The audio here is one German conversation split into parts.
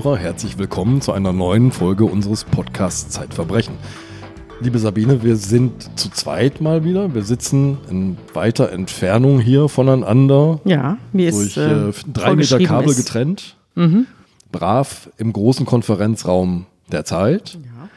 Zuhörer, herzlich willkommen zu einer neuen Folge unseres Podcasts Zeitverbrechen. Liebe Sabine, wir sind zu zweit mal wieder. Wir sitzen in weiter Entfernung hier voneinander. Ja, mir durch ist äh, äh, drei Meter Kabel ist. getrennt. Mhm. Brav im großen Konferenzraum der Zeit. Ja.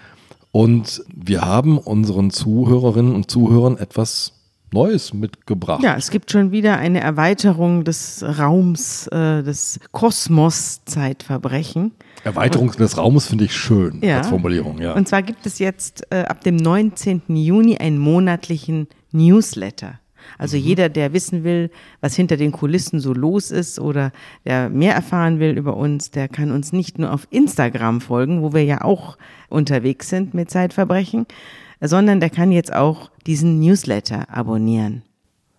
Und wir haben unseren Zuhörerinnen und Zuhörern etwas Neues mitgebracht. ja, es gibt schon wieder eine Erweiterung des Raums, äh, des Kosmos Zeitverbrechen. Erweiterung des Raumes finde ich schön Ja. als Formulierung. Ja. Und zwar gibt es jetzt äh, ab dem 19. Juni einen monatlichen Newsletter. Also jeder, der wissen will, was hinter den Kulissen so los ist oder der mehr erfahren will über uns, der kann uns nicht nur auf Instagram folgen, wo wir ja auch unterwegs sind mit Zeitverbrechen, sondern der kann jetzt auch diesen Newsletter abonnieren.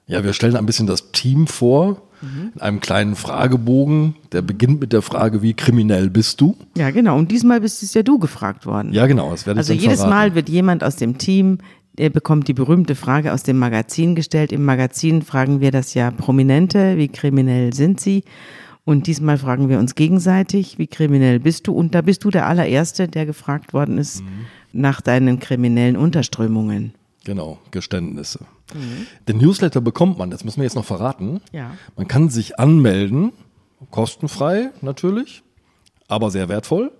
Ja, wir stellen ein bisschen das Team vor Mhm. in einem kleinen Fragebogen. Der beginnt mit der Frage, wie kriminell bist du? Ja, genau. Und diesmal bist es ja du gefragt worden. Ja, genau, das werde ich Also dann jedes verraten. Mal wird jemand aus dem Team, der bekommt die berühmte Frage aus dem Magazin gestellt. Im Magazin fragen wir das ja Prominente, wie kriminell sind sie? Und diesmal fragen wir uns gegenseitig, wie kriminell bist du? Und da bist du der allererste, der gefragt worden ist Mhm. Nach deinen kriminellen Unterströmungen. Genau, Geständnisse. Den Newsletter bekommt man, das müssen wir jetzt noch verraten. Ja. Man kann sich anmelden, kostenfrei natürlich, aber sehr wertvoll,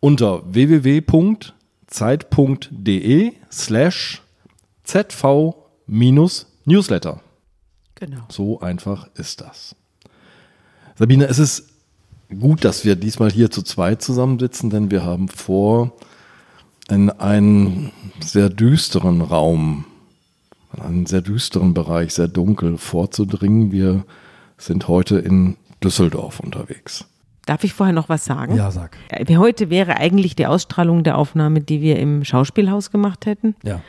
unter www.zeit.de slash zv-newsletter. Genau. So einfach ist das. Sabine, es ist gut, dass wir diesmal hier zu zweit zusammensitzen, denn wir haben vor, in einen sehr düsteren Raum, in einen sehr düsteren Bereich, sehr dunkel vorzudringen. Wir sind heute in Düsseldorf unterwegs. Darf ich vorher noch was sagen? Ja, sag. Äh, Heute wäre eigentlich die Ausstrahlung der Aufnahme, die wir im Schauspielhaus gemacht hätten. Ja.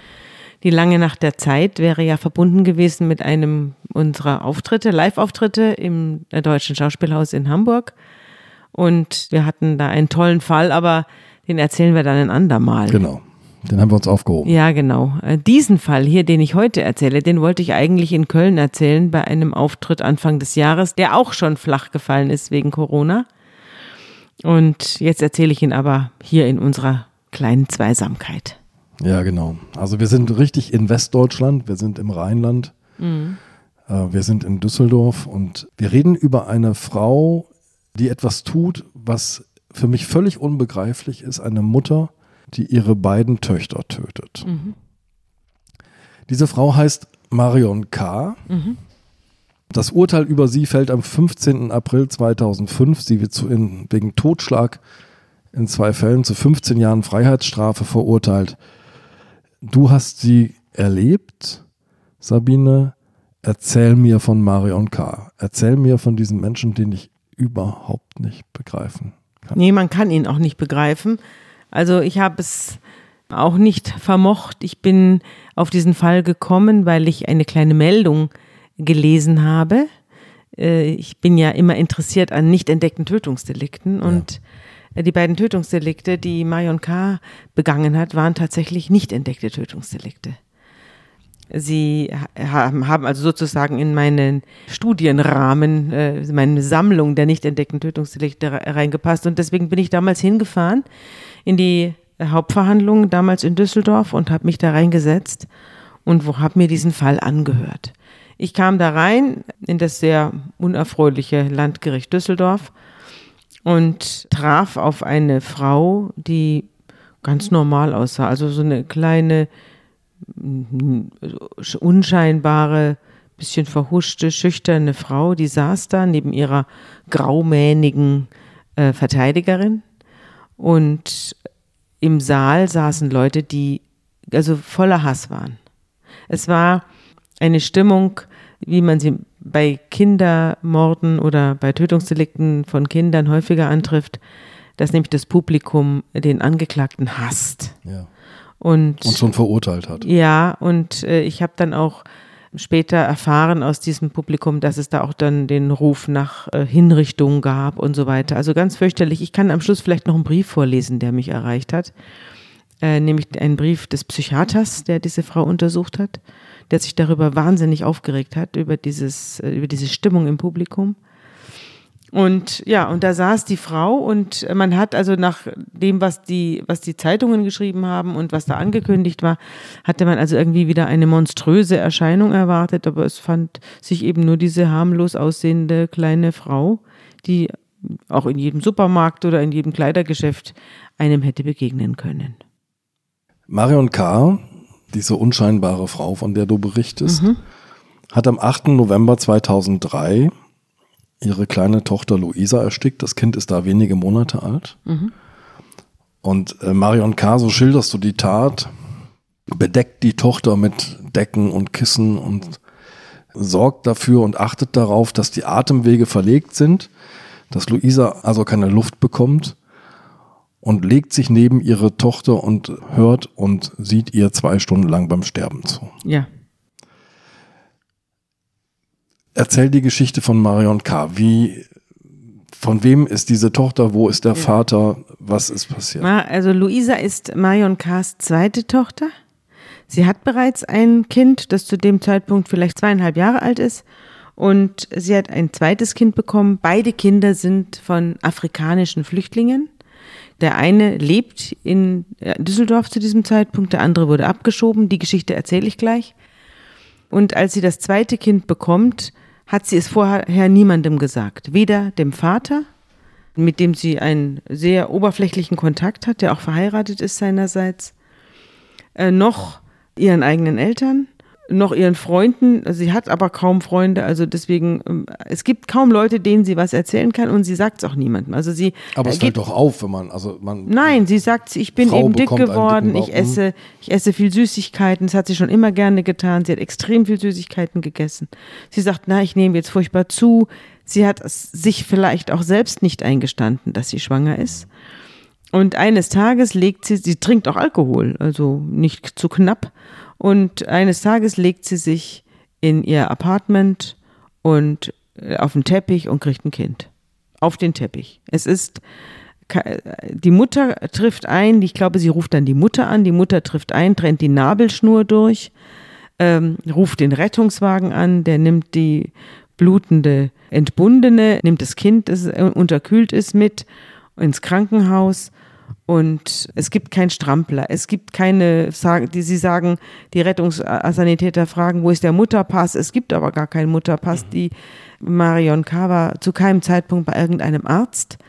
Die lange Nacht der Zeit wäre ja verbunden gewesen mit einem unserer Auftritte, Live-Auftritte im äh, Deutschen Schauspielhaus in Hamburg. Und wir hatten da einen tollen Fall, aber den erzählen wir dann ein andermal. Genau. Den haben wir uns aufgehoben. Ja, genau. Äh, Diesen Fall hier, den ich heute erzähle, den wollte ich eigentlich in Köln erzählen bei einem Auftritt Anfang des Jahres, der auch schon flach gefallen ist wegen Corona. Und jetzt erzähle ich ihn aber hier in unserer kleinen Zweisamkeit. Ja, genau. Also wir sind richtig in Westdeutschland, wir sind im Rheinland, Mhm. äh, wir sind in Düsseldorf und wir reden über eine Frau, die etwas tut, was für mich völlig unbegreiflich ist, eine Mutter, die ihre beiden Töchter tötet. Diese Frau heißt Marion K. Das Urteil über sie fällt am 15. April 2005. Sie wird in, wegen Totschlag in zwei Fällen zu 15 Jahren Freiheitsstrafe verurteilt. Du hast sie erlebt, Sabine. Erzähl mir von Marion K. Erzähl mir von diesem Menschen, den ich überhaupt nicht begreifen Nee, man kann ihn auch nicht begreifen. Also ich habe es auch nicht vermocht. Ich bin auf diesen Fall gekommen, weil ich eine kleine Meldung gelesen habe. Äh, Ich bin ja immer interessiert an nicht entdeckten Tötungsdelikten und äh, die beiden Tötungsdelikte, die Marion K. begangen hat, waren tatsächlich nicht entdeckte Tötungsdelikte. Sie haben, also sozusagen in meinen Studienrahmen, äh, meine Sammlung der nicht entdeckten Tötungsdelikte re- reingepasst. Und deswegen bin ich damals hingefahren in die Hauptverhandlung, damals in Düsseldorf, und habe mich da reingesetzt und habe mir diesen Fall angehört. Ich kam da rein in das sehr unerfreuliche Landgericht Düsseldorf und traf auf eine Frau, die ganz normal aussah. Also so eine kleine, unscheinbare, bisschen verhuschte, schüchterne Frau, die saß da neben ihrer graumähnigen äh, Verteidigerin. Und im Saal saßen Leute, die also voller Hass waren. Es war eine Stimmung, wie man sie bei Kindermorden oder bei Tötungsdelikten von Kindern häufiger antrifft, dass nämlich das Publikum den Angeklagten hasst. Ja. Und, Und schon verurteilt hat. ja, und äh, ich habe dann auch später erfahren aus diesem Publikum, dass es da auch dann den Ruf nach äh, Hinrichtung gab und so weiter. Also ganz fürchterlich. Ich kann am Schluss vielleicht noch einen Brief vorlesen, der mich erreicht hat. Äh, nämlich einen Brief des Psychiaters, der diese Frau untersucht hat, der sich darüber wahnsinnig aufgeregt hat, über, dieses, äh, über diese Stimmung im Publikum. Und ja, und da saß die Frau und man hat also nach dem, was die, was die Zeitungen geschrieben haben und was da angekündigt war, hatte man also irgendwie wieder eine monströse Erscheinung erwartet, aber es fand sich eben nur diese harmlos aussehende kleine Frau, die auch in jedem Supermarkt oder in jedem Kleidergeschäft einem hätte begegnen können. Marion K., diese unscheinbare Frau, von der du berichtest, mhm. hat am 8. November 2003 ihre kleine Tochter Luisa erstickt. Das Kind ist da wenige Monate alt. Mhm. Und äh, Marion K., so schilderst du die Tat, bedeckt die Tochter mit Decken und Kissen und sorgt dafür und achtet darauf, dass die Atemwege verlegt sind, dass Luisa also keine Luft bekommt und legt sich neben ihre Tochter und hört und sieht ihr zwei Stunden lang beim Sterben zu. Ja. Erzähl die Geschichte von Marion K. Wie, von wem ist diese Tochter? Wo ist der. Vater? Was ist passiert? Also Luisa ist Marion K.'s zweite Tochter. Sie hat bereits ein Kind, das zu dem Zeitpunkt vielleicht zweieinhalb Jahre alt ist. Und sie hat ein zweites Kind bekommen. Beide Kinder sind von afrikanischen Flüchtlingen. Der eine lebt in Düsseldorf zu diesem Zeitpunkt, der andere wurde abgeschoben. Die Geschichte erzähle ich gleich. Und als sie das zweite Kind bekommt, hat sie es vorher niemandem gesagt. Weder dem Vater, mit dem sie einen sehr oberflächlichen Kontakt hat, der auch verheiratet ist seinerseits, äh, noch ihren eigenen Eltern noch ihren Freunden. Sie hat aber kaum Freunde, also deswegen, ähm, es gibt kaum Leute, denen sie was erzählen kann und sie sagt es auch niemandem. Also sie. Aber es fällt doch auf, wenn man, also man. Nein, sie sagt, ich bin Frau eben dick geworden, ich esse, ich esse viel Süßigkeiten, das hat sie schon immer gerne getan. Sie hat extrem viel Süßigkeiten gegessen. Sie sagt, na, ich nehme jetzt furchtbar zu. Sie hat sich vielleicht auch selbst nicht eingestanden, dass sie schwanger ist. Und eines Tages legt sie, sie trinkt auch Alkohol, also nicht zu knapp. Und eines Tages legt sie sich in ihr Apartment und äh, auf den Teppich und kriegt ein Kind. Auf den Teppich. Es ist, die Mutter trifft ein, ich glaube, sie ruft dann die Mutter an, die Mutter trifft ein, trennt die Nabelschnur durch, ähm, ruft den Rettungswagen an, der nimmt die blutende Entbundene, nimmt das Kind, das unterkühlt ist, mit ins Krankenhaus und es gibt keinen Strampler. Es gibt keine, die sie sagen, die Rettungssanitäter fragen, wo ist der Mutterpass? Es gibt aber gar keinen Mutterpass. Mhm. Die Marion K. war zu keinem Zeitpunkt bei irgendeinem Arzt.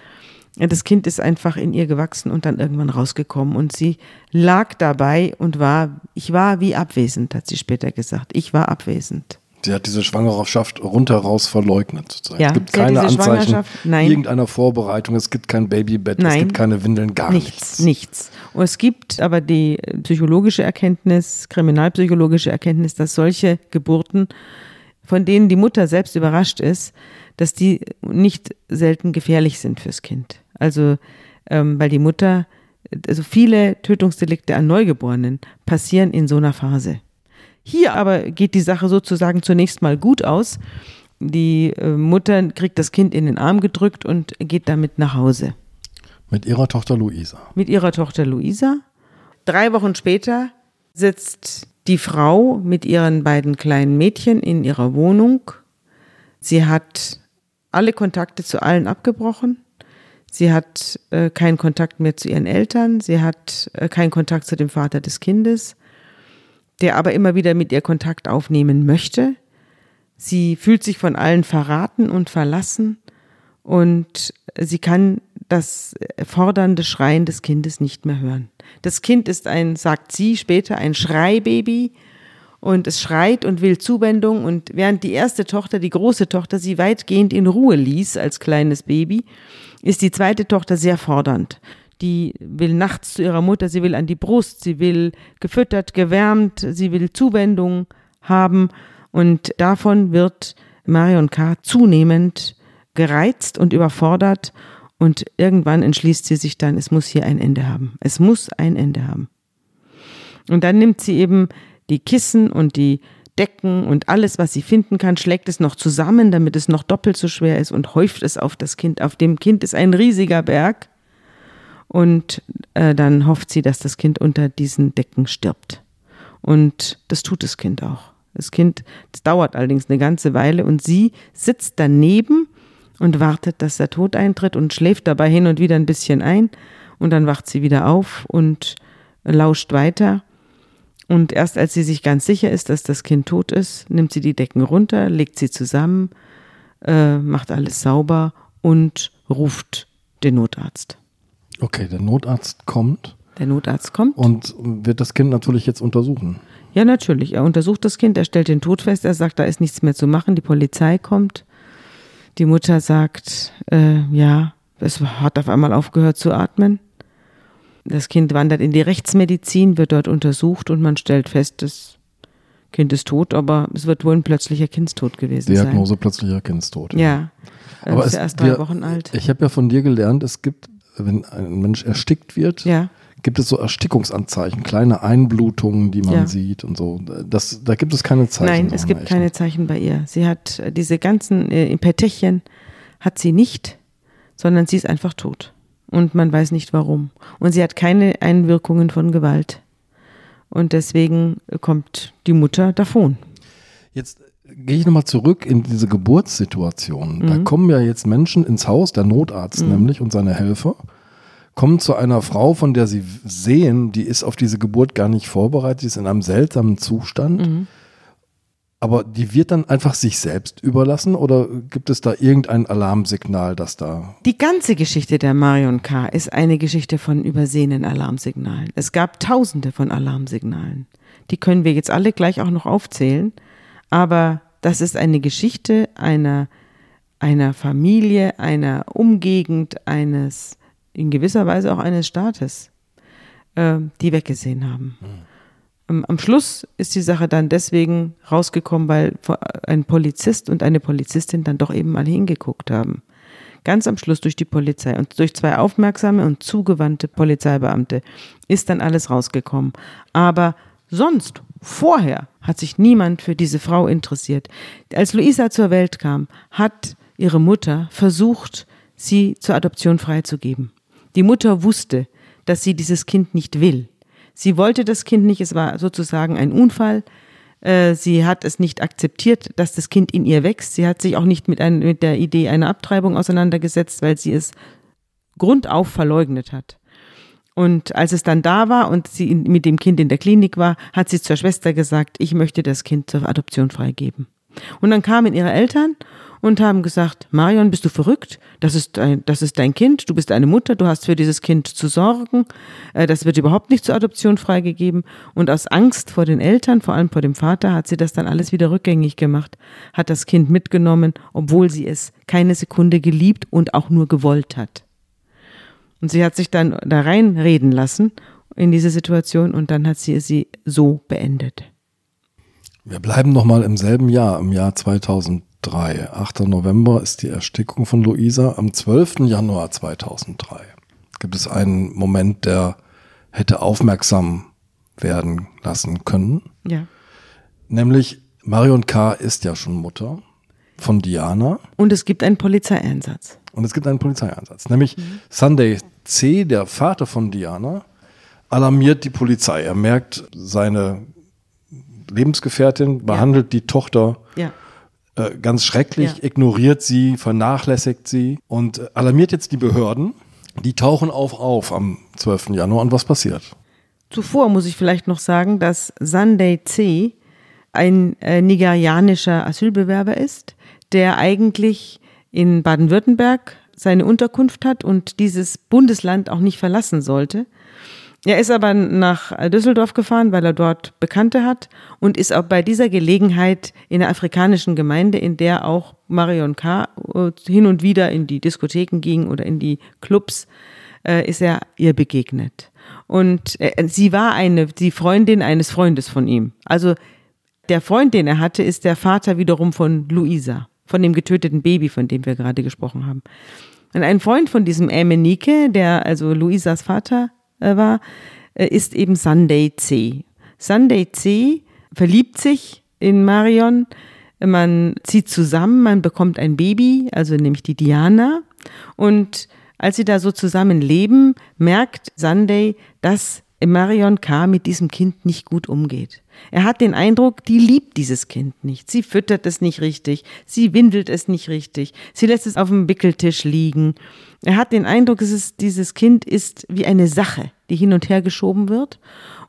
Das Kind ist einfach in ihr gewachsen und dann irgendwann rausgekommen. Und sie lag dabei und war, ich war wie abwesend, hat sie später gesagt. Ich war abwesend. Sie hat diese Schwangerschaft rundheraus verleugnet. Sozusagen. Ja, es gibt keine Anzeichen irgendeiner Vorbereitung, es gibt kein Babybett, Nein. es gibt keine Windeln, gar nichts. Nichts, nichts. Und es gibt aber die psychologische Erkenntnis, kriminalpsychologische Erkenntnis, dass solche Geburten, von denen die Mutter selbst überrascht ist, dass die nicht selten gefährlich sind fürs Kind. Also, ähm, weil die Mutter, also viele Tötungsdelikte an Neugeborenen passieren in so einer Phase. Hier aber geht die Sache sozusagen zunächst mal gut aus. Die äh, Mutter kriegt das Kind in den Arm gedrückt und geht damit nach Hause. Mit ihrer Tochter Luisa. Mit ihrer Tochter Luisa. Drei Wochen später sitzt die Frau mit ihren beiden kleinen Mädchen in ihrer Wohnung. Sie hat alle Kontakte zu allen abgebrochen. Sie hat äh, keinen Kontakt mehr zu ihren Eltern. Sie hat äh, keinen Kontakt zu dem Vater des Kindes der aber immer wieder mit ihr Kontakt aufnehmen möchte. Sie fühlt sich von allen verraten und verlassen und sie kann das fordernde Schreien des Kindes nicht mehr hören. Das Kind ist ein, sagt sie später, ein Schreibaby und es schreit und will Zuwendung und während die erste Tochter, die große Tochter, sie weitgehend in Ruhe ließ als kleines Baby, ist die zweite Tochter sehr fordernd die will nachts zu ihrer Mutter, sie will an die Brust, sie will gefüttert, gewärmt, sie will Zuwendung haben und davon wird Marion K. zunehmend gereizt und überfordert und irgendwann entschließt sie sich dann, es muss hier ein Ende haben. Es muss ein Ende haben. Und dann nimmt sie eben die Kissen und die Decken und alles, was sie finden kann, schlägt es noch zusammen, damit es noch doppelt so schwer ist und häuft es auf das Kind. Auf dem Kind ist ein riesiger Berg und äh, dann hofft sie, dass das Kind unter diesen Decken stirbt. Und das tut das Kind auch. Das Kind, das dauert allerdings eine ganze Weile und sie sitzt daneben und wartet, dass der Tod eintritt und schläft dabei hin und wieder ein bisschen ein und dann wacht sie wieder auf und lauscht weiter. Und erst als sie sich ganz sicher ist, dass das Kind tot ist, nimmt sie die Decken runter, legt sie zusammen, äh, macht alles sauber und ruft den Notarzt. Okay, der Notarzt kommt. Der Notarzt kommt. Und wird das Kind natürlich jetzt untersuchen. Ja, natürlich. Er untersucht das Kind, er stellt den Tod fest, er sagt, da ist nichts mehr zu machen. Die Polizei kommt. Die Mutter sagt, äh, ja, es hat auf einmal aufgehört zu atmen. Das Kind wandert in die Rechtsmedizin, wird dort untersucht und man stellt fest, das Kind ist tot, aber es wird wohl ein plötzlicher Kindstod gewesen Diagnose sein. Diagnose plötzlicher Kindstod. Ja. ja. Aber ist ja erst drei wir, Wochen alt. Ich habe ja von dir gelernt, es gibt, wenn ein Mensch erstickt wird, ja. gibt es so Erstickungsanzeichen, kleine Einblutungen, die man ja. sieht und so. Das, da gibt es keine Zeichen. Nein, es gibt keine Zeichen bei ihr. Sie hat diese ganzen äh, Impertechien hat sie nicht, sondern sie ist einfach tot und man weiß nicht warum. Und sie hat keine Einwirkungen von Gewalt. Und deswegen kommt die Mutter davon. Jetzt gehe ich nochmal zurück in diese Geburtssituation. Mhm. Da kommen ja jetzt Menschen ins Haus, der Notarzt mhm. nämlich und seine Helfer, kommen zu einer Frau, von der sie sehen, die ist auf diese Geburt gar nicht vorbereitet, die ist in einem seltsamen Zustand. Mhm. Aber die wird dann einfach sich selbst überlassen oder gibt es da irgendein Alarmsignal, das da. Die ganze Geschichte der Marion K. ist eine Geschichte von übersehenen Alarmsignalen. Es gab tausende von Alarmsignalen. Die können wir jetzt alle gleich auch noch aufzählen. Aber das ist eine Geschichte einer, einer Familie, einer Umgegend, eines, in gewisser Weise auch eines Staates, äh, die weggesehen haben. Mhm. Ähm, am Schluss ist die Sache dann deswegen rausgekommen, weil ein Polizist und eine Polizistin dann doch eben mal hingeguckt haben. Ganz am Schluss durch die Polizei und durch zwei aufmerksame und zugewandte Polizeibeamte ist dann alles rausgekommen. Aber sonst, vorher, hat sich niemand für diese Frau interessiert. Als Luisa zur Welt kam, hat ihre Mutter versucht, sie zur Adoption freizugeben. Die Mutter wusste, dass sie dieses Kind nicht will. Sie wollte das Kind nicht, es war sozusagen ein Unfall. Äh, sie hat es nicht akzeptiert, dass das Kind in ihr wächst. Sie hat sich auch nicht mit, ein, mit der Idee einer Abtreibung auseinandergesetzt, weil sie es grundauf verleugnet hat. Und als es dann da war und sie mit dem Kind in der Klinik war, hat sie zur Schwester gesagt, ich möchte das Kind zur Adoption freigeben. Und dann kamen ihre Eltern und haben gesagt, Marion, bist du verrückt? Das ist, dein, das ist dein Kind, du bist eine Mutter, du hast für dieses Kind zu sorgen. Äh, das wird überhaupt nicht zur Adoption freigegeben. Und aus Angst vor den Eltern, vor allem vor dem Vater, hat sie das dann alles wieder rückgängig gemacht, hat das Kind mitgenommen, obwohl sie es keine Sekunde geliebt und auch nur gewollt hat. Und sie hat sich dann da reinreden lassen in diese Situation und dann hat sie sie so beendet. Wir bleiben nochmal im selben Jahr, im Jahr 2000. 2003. 8. November ist die Erstickung von Luisa. Am 12. Januar 2003 gibt es einen Moment, der hätte aufmerksam werden lassen können. Ja. Nämlich Marion K. ist ja schon Mutter von Diana. Und es gibt einen Polizeieinsatz. Und es gibt einen Polizeieinsatz. Nämlich mhm. Sunday C., der Vater von Diana, alarmiert die Polizei. Er merkt, seine Lebensgefährtin behandelt ja. die Tochter ja. Äh, ganz schrecklich, ja. ignoriert sie, vernachlässigt sie und äh, alarmiert jetzt die Behörden. Die tauchen auf auf am 12. Januar und was passiert? Zuvor muss ich vielleicht noch sagen, dass Sunday C. ein äh, nigerianischer Asylbewerber ist, der eigentlich in Baden-Württemberg seine Unterkunft hat und dieses Bundesland auch nicht verlassen sollte. Er ist aber nach Düsseldorf gefahren, weil er dort Bekannte hat und ist auch bei dieser Gelegenheit in der afrikanischen Gemeinde, in der auch Marion K. Hin und wieder in die Diskotheken ging oder in die Clubs, äh, ist er ihr begegnet. Und äh, sie war eine, die Freundin eines Freundes von ihm. Also der Freund, den er hatte, ist der Vater wiederum von Luisa, von dem getöteten Baby, von dem wir gerade gesprochen haben. Und ein Freund von diesem Emenike, der also Luisas Vater äh, war, äh, ist eben Sunday C. Sunday C verliebt sich in Marion, man zieht zusammen, man bekommt ein Baby, also nämlich die Diana. Und als sie da so zusammen leben, merkt Sunday, dass Marion K. mit diesem Kind nicht gut umgeht. Er hat den Eindruck, die liebt dieses Kind nicht. Sie füttert es nicht richtig, sie windelt es nicht richtig, sie lässt es auf dem Wickeltisch liegen. Er hat den Eindruck, es ist, dieses Kind ist wie eine Sache, die hin und her geschoben wird.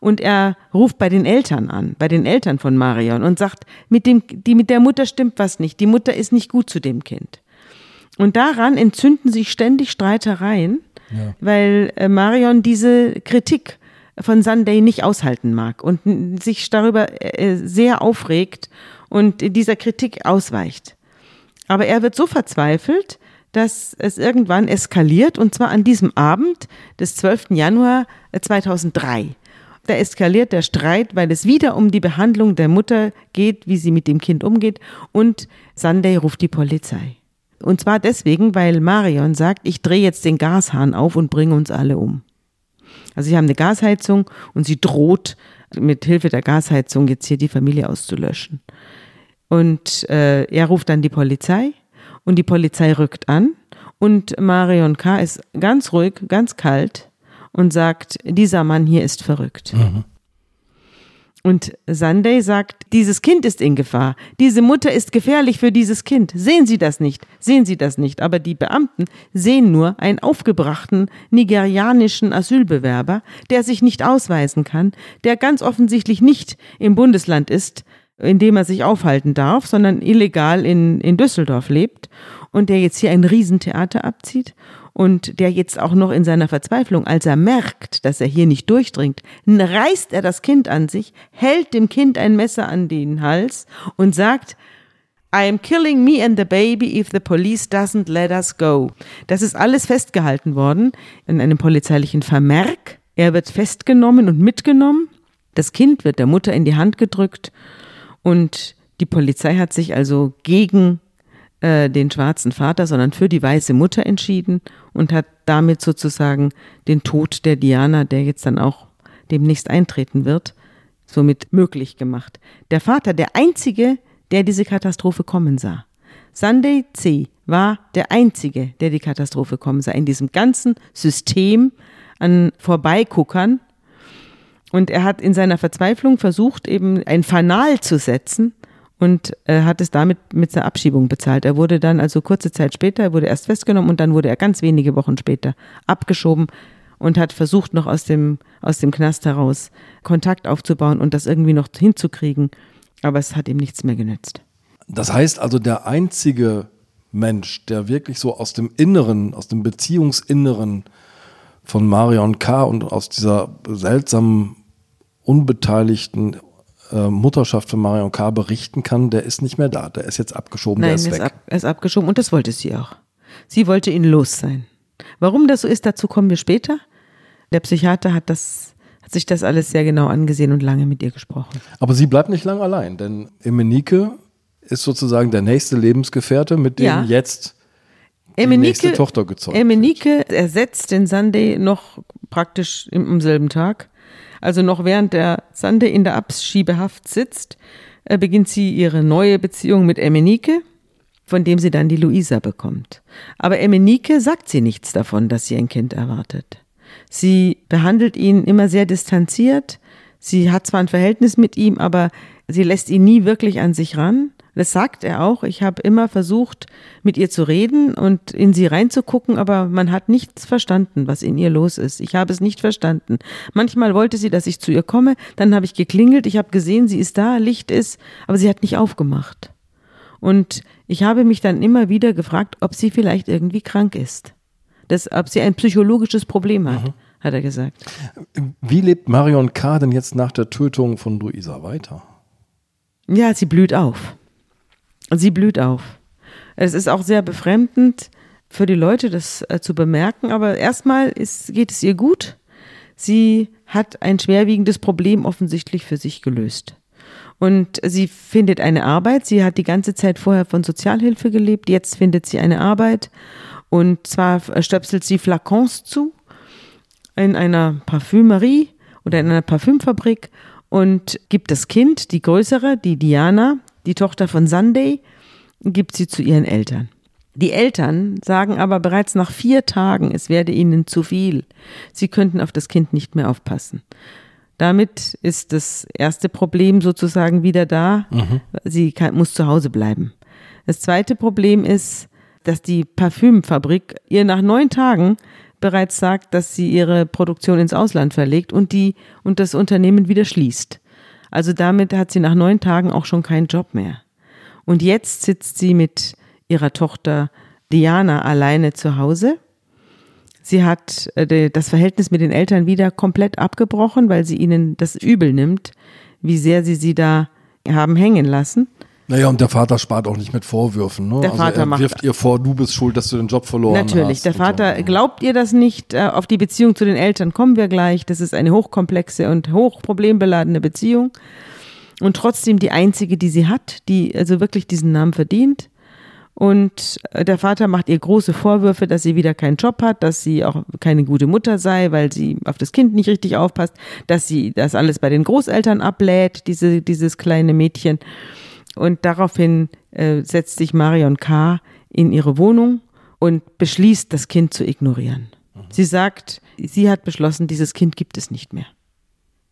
Und er ruft bei den Eltern an, bei den Eltern von Marion und sagt, mit, dem, die, mit der Mutter stimmt was nicht, die Mutter ist nicht gut zu dem Kind. Und daran entzünden sich ständig Streitereien, ja. weil äh, Marion diese Kritik von Sunday nicht aushalten mag und sich darüber äh, sehr aufregt und dieser Kritik ausweicht. Aber er wird so verzweifelt, dass es irgendwann eskaliert und zwar an diesem Abend des 12. Januar 2003. Äh, da eskaliert der Streit, weil es wieder um die Behandlung der Mutter geht, wie sie mit dem Kind umgeht und Sunday ruft die Polizei. Und zwar deswegen, weil Marion sagt, ich drehe jetzt den Gashahn auf und bringe uns alle um. Also sie haben eine Gasheizung und sie droht mit Hilfe der Gasheizung jetzt hier die Familie auszulöschen. Und äh, er ruft dann die Polizei und die Polizei rückt an und Marion K. ist ganz ruhig, ganz kalt und sagt, dieser Mann hier ist verrückt. Mhm. Und Sunday sagt, dieses Kind ist in Gefahr. Diese Mutter ist gefährlich für dieses Kind. Sehen Sie das nicht? Sehen Sie das nicht? Aber die Beamten sehen nur einen aufgebrachten nigerianischen Asylbewerber, der sich nicht ausweisen kann, der ganz offensichtlich nicht im Bundesland ist, in dem er sich aufhalten darf, sondern illegal in, in Düsseldorf lebt und der jetzt hier ein Riesentheater abzieht und der jetzt auch noch in seiner Verzweiflung, als er merkt, dass er hier nicht durchdringt, reißt er das Kind an sich, hält dem Kind ein Messer an den Hals und sagt, I am killing me and the baby if the police doesn't let us go. Das ist alles festgehalten worden in einem polizeilichen Vermerk. Er wird festgenommen und mitgenommen. Das Kind wird der Mutter in die Hand gedrückt und die Polizei hat sich also gegen äh, den schwarzen Vater, sondern für die weiße Mutter entschieden und hat damit sozusagen den Tod der Diana, der jetzt dann auch demnächst eintreten wird, somit möglich gemacht. Der Vater, der einzige, der diese Katastrophe kommen sah. Sunday C. war der einzige, der die Katastrophe kommen sah, in diesem ganzen System an Vorbeiguckern. Und er hat in seiner Verzweiflung versucht, eben ein Fanal zu setzen, und äh, hat es damit mit der Abschiebung bezahlt. Er wurde dann also kurze Zeit später, er wurde erst festgenommen und dann wurde er ganz wenige Wochen später abgeschoben und hat versucht, noch aus dem, aus dem Knast heraus Kontakt aufzubauen und das irgendwie noch hinzukriegen. Aber es hat ihm nichts mehr genützt. Das heißt also, der einzige Mensch, der wirklich so aus dem Inneren, aus dem Beziehungsinneren von Marion K. und aus dieser seltsamen, unbeteiligten, äh, Mutterschaft von Marion K. berichten kann, der ist nicht mehr da. Der ist jetzt abgeschoben, Nein, der ist er weg. Ab, er ist abgeschoben und das wollte sie auch. Sie wollte ihn los sein. Warum das so ist, dazu kommen wir später. Der Psychiater hat das hat sich das alles sehr genau angesehen und lange mit ihr gesprochen. Aber sie bleibt nicht lange allein, denn Emenike ist sozusagen der nächste Lebensgefährte, mit dem ja. jetzt die Emenike, nächste Tochter gezeugt Emenike ersetzt den Sunday noch praktisch im, am selben Tag. Also noch während der Sande in der Abschiebehaft sitzt, äh, beginnt sie ihre neue Beziehung mit Emenike, von dem sie dann die Luisa bekommt. Aber Emenike sagt sie nichts davon, dass sie ein Kind erwartet. Sie behandelt ihn immer sehr distanziert. Sie hat zwar ein Verhältnis mit ihm, aber sie lässt ihn nie wirklich an sich ran. Das sagt er auch. Ich habe immer versucht, mit ihr zu reden und in sie reinzugucken, aber man hat nichts verstanden, was in ihr los ist. Ich habe es nicht verstanden. Manchmal wollte sie, dass ich zu ihr komme, dann habe ich geklingelt, ich habe gesehen, sie ist da, Licht ist, aber sie hat nicht aufgemacht. Und ich habe mich dann immer wieder gefragt, ob sie vielleicht irgendwie krank ist. Das, ob sie ein psychologisches Problem hat, mhm. hat er gesagt. Wie lebt Marion K. denn jetzt nach der Tötung von Luisa weiter? Ja, sie blüht auf. Sie blüht auf. Es ist auch sehr befremdend für die Leute, das äh, zu bemerken, aber erstmal geht es ihr gut. Sie hat ein schwerwiegendes Problem offensichtlich für sich gelöst. Und sie findet eine Arbeit. Sie hat die ganze Zeit vorher von Sozialhilfe gelebt. Jetzt findet sie eine Arbeit. Und zwar stöpselt sie Flakons zu in einer Parfümerie oder in einer Parfümfabrik und gibt das Kind, die größere, die Diana, die Tochter von Sunday, gibt sie zu ihren Eltern. Die Eltern sagen aber bereits nach vier Tagen, es werde ihnen zu viel. Sie könnten auf das Kind nicht mehr aufpassen. Damit ist das erste Problem sozusagen wieder da. Mhm. Sie kann, muss zu Hause bleiben. Das zweite Problem ist, dass die Parfümfabrik ihr nach neun Tagen bereits sagt, dass sie ihre Produktion ins Ausland verlegt und die und das Unternehmen wieder schließt. Also damit hat sie nach neun Tagen auch schon keinen Job mehr. Und jetzt sitzt sie mit ihrer Tochter Diana alleine zu Hause. Sie hat äh, das Verhältnis mit den Eltern wieder komplett abgebrochen, weil sie ihnen das übel nimmt, wie sehr sie sie da haben hängen lassen. Naja, und der Vater spart auch nicht mit Vorwürfen. Ne? Der Vater also er wirft ihr vor, du bist schuld, dass du den Job verloren Natürlich, hast. Natürlich, der Vater so. glaubt ihr das nicht. Äh, auf die Beziehung zu den Eltern kommen wir gleich. Das ist eine hochkomplexe und hochproblembeladene Beziehung. Und trotzdem die einzige, die sie hat, die also wirklich diesen Namen verdient. Und äh, der Vater macht ihr große Vorwürfe, dass sie wieder keinen Job hat, dass sie auch keine gute Mutter sei, weil sie auf das Kind nicht richtig aufpasst, dass sie das alles bei den Großeltern ablädt, diese, dieses kleine Mädchen. Und daraufhin äh, setzt sich Marion K. in ihre Wohnung und beschließt, das Kind zu ignorieren. Mhm. Sie sagt, sie hat beschlossen, dieses Kind gibt es nicht mehr.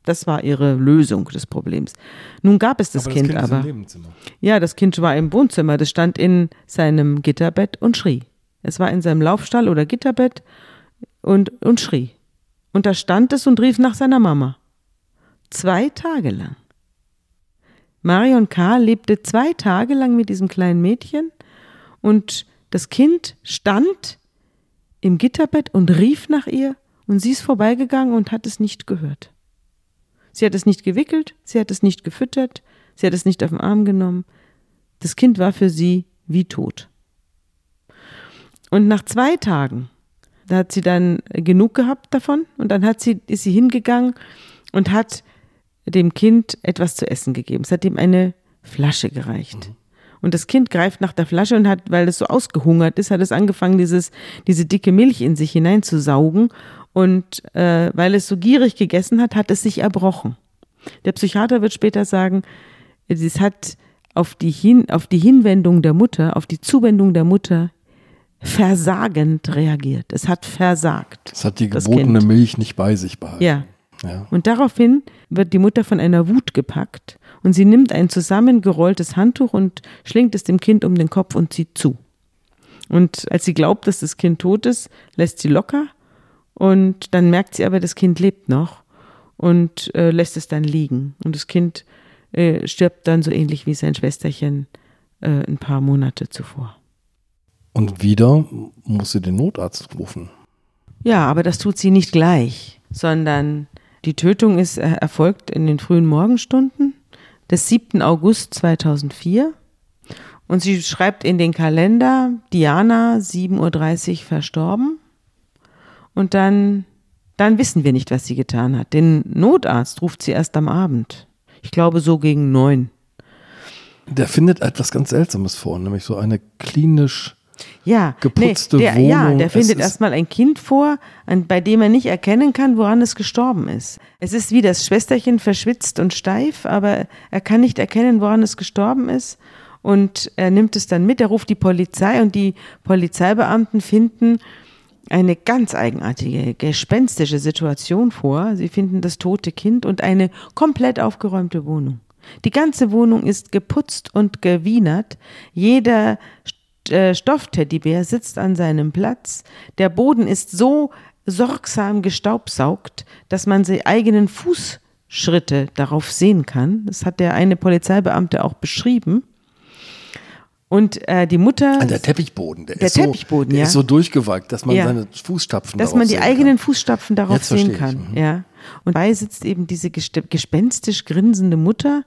Das war ihre Lösung des Problems. Nun gab es das, aber Kind, das kind aber. Ja, das Kind war im Wohnzimmer. Das stand in seinem Gitterbett und schrie. Es war in seinem Laufstall oder Gitterbett und, und schrie. Und da stand es und rief nach seiner Mama. Zwei Tage lang. Marion K. lebte zwei Tage lang mit diesem kleinen Mädchen und das Kind stand im Gitterbett und rief nach ihr und sie ist vorbeigegangen und hat es nicht gehört. Sie hat es nicht gewickelt, sie hat es nicht gefüttert, sie hat es nicht auf den Arm genommen. Das Kind war für sie wie tot. Und nach zwei Tagen, da hat sie dann genug gehabt davon und dann hat sie, ist sie hingegangen und hat dem Kind etwas zu essen gegeben. Es hat ihm eine Flasche gereicht. Mhm. Und das Kind greift nach der Flasche und hat, weil es so ausgehungert ist, hat es angefangen, dieses, diese dicke Milch in sich hineinzusaugen. Und äh, weil es so gierig gegessen hat, hat es sich erbrochen. Der Psychiater wird später sagen, es hat auf die, Hin, auf die Hinwendung der Mutter, auf die Zuwendung der Mutter versagend reagiert. Es hat versagt. Es hat die gebotene Milch nicht bei sich behalten. Ja, ja. Und daraufhin wird die Mutter von einer Wut gepackt und sie nimmt ein zusammengerolltes Handtuch und schlingt es dem Kind um den Kopf und zieht zu. Und als sie glaubt, dass das Kind tot ist, lässt sie locker und dann merkt sie aber, das Kind lebt noch und äh, lässt es dann liegen. Und das Kind äh, stirbt dann so ähnlich wie sein Schwesterchen äh, ein paar Monate zuvor. Und wieder muss sie den Notarzt rufen. Ja, aber das tut sie nicht gleich, sondern die Tötung ist äh, erfolgt in den frühen Morgenstunden des 7. August 2004. Und sie schreibt in den Kalender, Diana, 7.30 Uhr verstorben. Und dann, dann wissen wir nicht, was sie getan hat. Den Notarzt ruft sie erst am Abend. Ich glaube so gegen neun. Der findet etwas ganz Seltsames vor, nämlich so eine klinisch ja, geputzte nee, der, Wohnung. Ja, der findet erstmal ein Kind vor, an, bei dem er nicht erkennen kann, woran es gestorben ist. Es ist wie das Schwesterchen verschwitzt und steif, aber er kann nicht erkennen, woran es gestorben ist. Und er nimmt es dann mit, er ruft die Polizei und die Polizeibeamten finden eine ganz eigenartige, gespenstische Situation vor. Sie finden das tote Kind und eine komplett aufgeräumte Wohnung. Die ganze Wohnung ist geputzt und gewienert. Jeder Stoffteddybär sitzt an seinem Platz. Der Boden ist so sorgsam gestaubsaugt, dass man seine eigenen Fußschritte darauf sehen kann. Das hat der eine Polizeibeamte auch beschrieben. Und äh, die Mutter. An der Teppichboden, der, der ist, Teppichboden, so, der ja. ist so durchgewalkt, dass man ja. seine Fußstapfen Dass man die eigenen kann. Fußstapfen darauf Jetzt sehen kann. Mhm. Ja. Und dabei sitzt eben diese gespenstisch grinsende Mutter,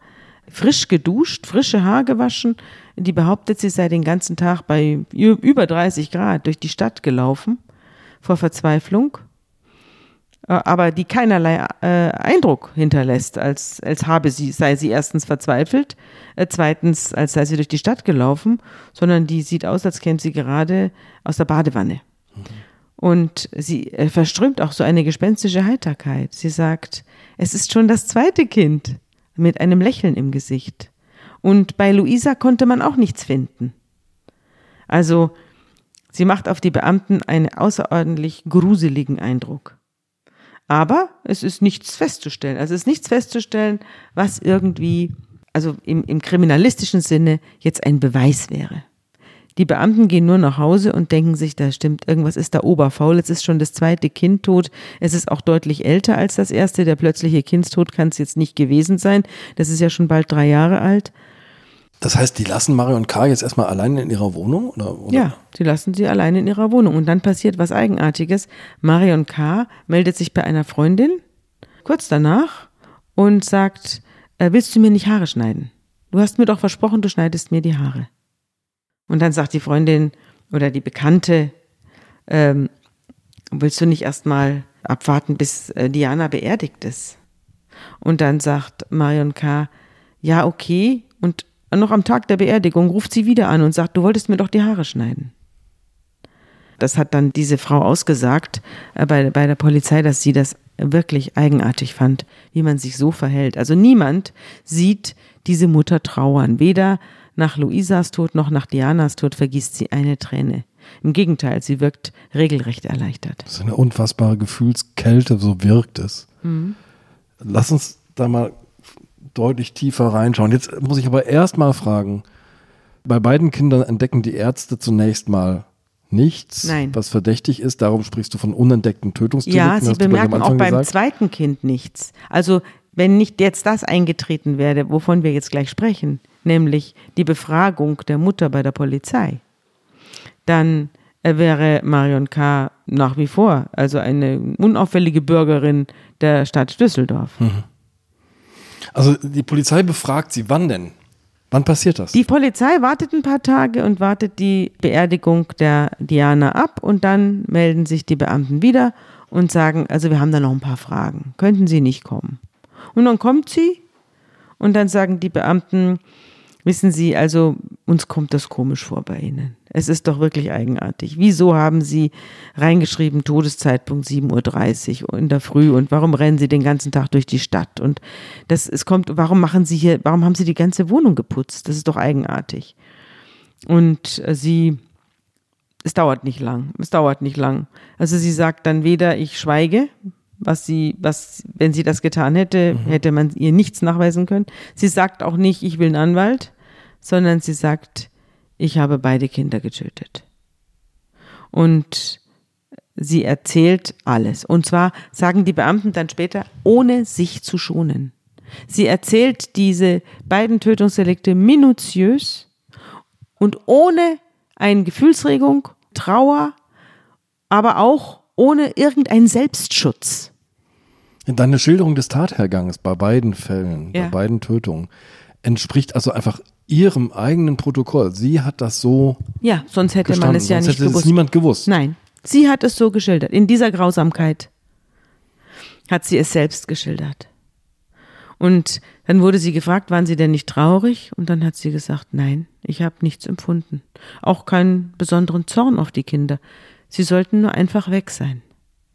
frisch geduscht, frische Haar gewaschen, die behauptet, sie sei den ganzen Tag bei über 30 Grad durch die Stadt gelaufen vor Verzweiflung, äh, aber die keinerlei äh, Eindruck hinterlässt, als, als habe sie, sei sie erstens verzweifelt, äh, zweitens, als sei sie durch die Stadt gelaufen, sondern die sieht aus, als käme sie gerade aus der Badewanne. Mhm. Und sie äh, verströmt auch so eine gespenstische Heiterkeit. Sie sagt, es ist schon das zweite Kind mit einem Lächeln im Gesicht. Und bei Luisa konnte man auch nichts finden. Also Sie macht auf die Beamten einen außerordentlich gruseligen Eindruck. Aber es ist nichts festzustellen. Also es ist nichts festzustellen, was irgendwie, also im, im kriminalistischen Sinne, jetzt ein Beweis wäre. Die Beamten gehen nur nach Hause und denken sich, da stimmt, irgendwas ist da oberfaul. Jetzt ist schon das zweite Kind tot. Es ist auch deutlich älter als das erste. Der plötzliche Kindstod kann es jetzt nicht gewesen sein. Das ist ja schon bald drei Jahre alt. Das heißt, die lassen Mario und K. jetzt erstmal alleine in ihrer Wohnung? Oder, oder? Ja, sie lassen sie alleine in ihrer Wohnung. Und dann passiert was Eigenartiges. Marion K. meldet sich bei einer Freundin kurz danach und sagt, äh, willst du mir nicht Haare schneiden? Du hast mir doch versprochen, du schneidest mir die Haare. Und dann sagt die Freundin oder die Bekannte, ähm, willst du nicht erstmal abwarten, bis äh, Diana beerdigt ist? Und dann sagt Marion K., ja, okay. Und noch am Tag der Beerdigung ruft sie wieder an und sagt, du wolltest mir doch die Haare schneiden. Das hat dann diese Frau ausgesagt äh, bei, bei der Polizei, dass sie das wirklich eigenartig fand, wie man sich so verhält. Also niemand sieht diese Mutter trauern, weder nach Luisas Tod noch nach Dianas Tod vergießt sie eine Träne. Im Gegenteil, sie wirkt regelrecht erleichtert. Das ist eine unfassbare Gefühlskälte, so wirkt es. Mhm. Lass uns da mal deutlich tiefer reinschauen. Jetzt muss ich aber erst mal fragen, bei beiden Kindern entdecken die Ärzte zunächst mal nichts, Nein. was verdächtig ist. Darum sprichst du von unentdeckten Tötungsdelikten. Ja, sie bemerken auch beim gesagt. zweiten Kind nichts. Also wenn nicht jetzt das eingetreten wäre, wovon wir jetzt gleich sprechen, nämlich die Befragung der Mutter bei der Polizei, dann äh, wäre Marion K. nach wie vor also eine unauffällige Bürgerin der Stadt Düsseldorf. Mhm. Also die Polizei befragt sie, wann denn? Wann passiert das? Die Polizei wartet ein paar Tage und wartet die Beerdigung der Diana ab und dann melden sich die Beamten wieder und sagen, also wir haben da noch ein paar Fragen. Könnten Sie nicht kommen? Und dann kommt sie und dann sagen die Beamten, wissen Sie, also uns kommt das komisch vor bei Ihnen. Es ist doch wirklich eigenartig. Wieso haben Sie reingeschrieben, Todeszeitpunkt 7.30 Uhr in der Früh und warum rennen Sie den ganzen Tag durch die Stadt? Und das, es kommt, warum machen Sie hier, warum haben Sie die ganze Wohnung geputzt? Das ist doch eigenartig. Und äh, sie, es dauert nicht lang, es dauert nicht lang. Also sie sagt dann weder, ich schweige, was sie, was, wenn sie das getan hätte, mhm. hätte man ihr nichts nachweisen können. Sie sagt auch nicht, ich will einen Anwalt, sondern sie sagt, ich habe beide Kinder getötet. Und sie erzählt alles. Und zwar sagen die Beamten dann später, ohne sich zu schonen. Sie erzählt diese beiden Tötungsdelikte minutiös und ohne eine Gefühlsregung, Trauer, aber auch ohne irgendeinen Selbstschutz. Deine Schilderung des Tathergangs bei beiden Fällen, ja. bei beiden Tötungen, entspricht also einfach ihrem eigenen Protokoll. Sie hat das so. Ja, sonst hätte gestanden. man es ja sonst nicht hätte gewusst. Es niemand gewusst. Nein, sie hat es so geschildert. In dieser Grausamkeit hat sie es selbst geschildert. Und dann wurde sie gefragt, waren Sie denn nicht traurig? Und dann hat sie gesagt, nein, ich habe nichts empfunden. Auch keinen besonderen Zorn auf die Kinder. Sie sollten nur einfach weg sein.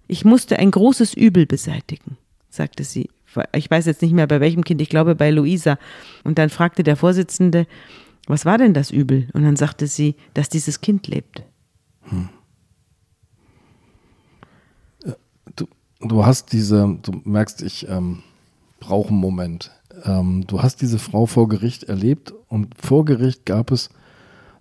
Ich musste ein großes Übel beseitigen, sagte sie. Ich weiß jetzt nicht mehr bei welchem Kind, ich glaube bei Luisa. Und dann fragte der Vorsitzende, was war denn das Übel? Und dann sagte sie, dass dieses Kind lebt. Hm. Du, du hast diese, du merkst, ich ähm, brauche einen Moment. Ähm, du hast diese Frau vor Gericht erlebt und vor Gericht gab es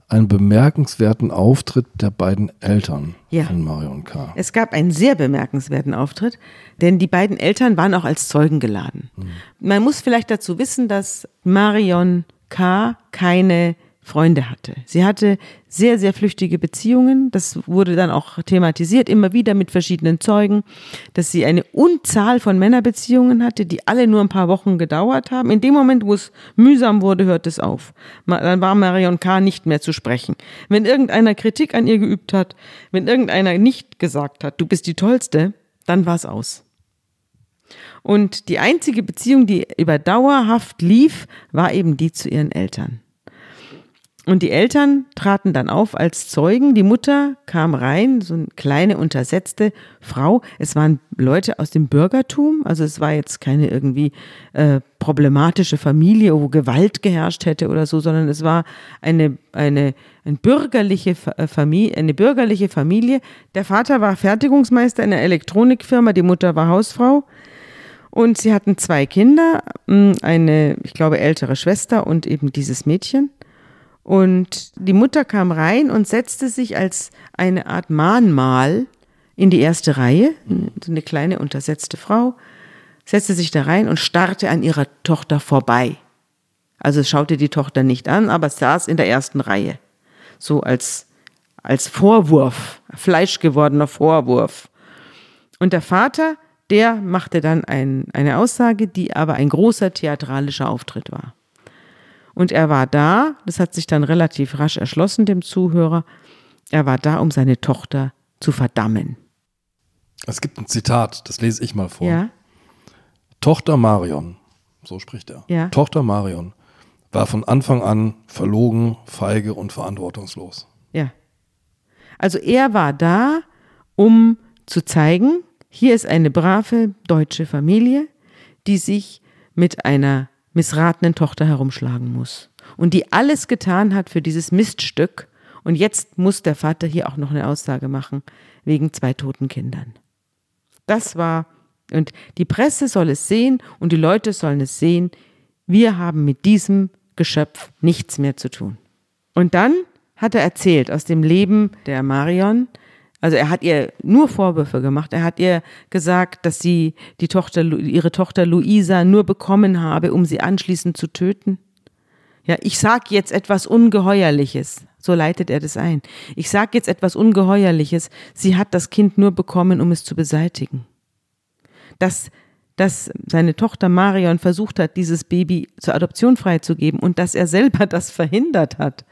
einen bemerkenswerten Auftritt der beiden Eltern ja. von Marion K. Es gab einen sehr bemerkenswerten Auftritt, denn die beiden Eltern waren auch als Zeugen geladen. Mhm. Man muss vielleicht dazu wissen, dass Marion K. keine Freunde hatte. Sie hatte sehr, sehr flüchtige Beziehungen. Das wurde dann auch thematisiert, immer wieder mit verschiedenen Zeugen, dass sie eine Unzahl von Männerbeziehungen hatte, die alle nur ein paar Wochen gedauert haben. In dem Moment, wo es mühsam wurde, hört es auf. Dann war Marion K. nicht mehr zu sprechen. Wenn irgendeiner Kritik an ihr geübt hat, wenn irgendeiner nicht gesagt hat, du bist die Tollste, dann war es aus. Und die einzige Beziehung, die über dauerhaft lief, war eben die zu ihren Eltern. Und die Eltern traten dann auf als Zeugen. Die Mutter kam rein, so eine kleine, untersetzte Frau. Es waren Leute aus dem Bürgertum, also es war jetzt keine irgendwie äh, problematische Familie, wo Gewalt geherrscht hätte oder so, sondern es war eine, eine, eine, bürgerliche äh, Familie, eine bürgerliche Familie. Der Vater war Fertigungsmeister in einer Elektronikfirma, die Mutter war Hausfrau. Und sie hatten zwei Kinder, eine, ich glaube, ältere Schwester und eben dieses Mädchen. Und die Mutter kam rein und setzte sich als eine Art Mahnmal in die erste Reihe, so eine kleine untersetzte Frau, setzte sich da rein und starrte an ihrer Tochter vorbei. Also schaute die Tochter nicht an, aber saß in der ersten Reihe. So als, als Vorwurf, fleischgewordener Vorwurf. Und der Vater, der machte dann ein, eine Aussage, die aber ein großer theatralischer Auftritt war. Und er war da, das hat sich dann relativ rasch erschlossen dem Zuhörer, er war da, um seine Tochter zu verdammen. Es gibt ein Zitat, das lese ich mal vor. Ja. Tochter Marion, so spricht er. Ja. Tochter Marion war von Anfang an verlogen, feige und verantwortungslos. Ja. Also er war da, um zu zeigen, hier ist eine brave deutsche Familie, die sich mit einer missratenen Tochter herumschlagen muss. Und die alles getan hat für dieses Miststück. Und jetzt muss der Vater hier auch noch eine Aussage machen, wegen zwei toten Kindern. Das war, und die Presse soll es sehen und die Leute sollen es sehen, wir haben mit diesem Geschöpf nichts mehr zu tun. Und dann hat er erzählt aus dem Leben der Marion, also er hat ihr nur Vorwürfe gemacht. Er hat ihr gesagt, dass sie die Tochter, ihre Tochter Luisa nur bekommen habe, um sie anschließend zu töten. Ja, ich sag jetzt etwas Ungeheuerliches. So leitet er das ein. Ich sag jetzt etwas Ungeheuerliches. Sie hat das Kind nur bekommen, um es zu beseitigen. Dass, dass seine Tochter Marion versucht hat, dieses Baby zur Adoption freizugeben und dass er selber das verhindert hat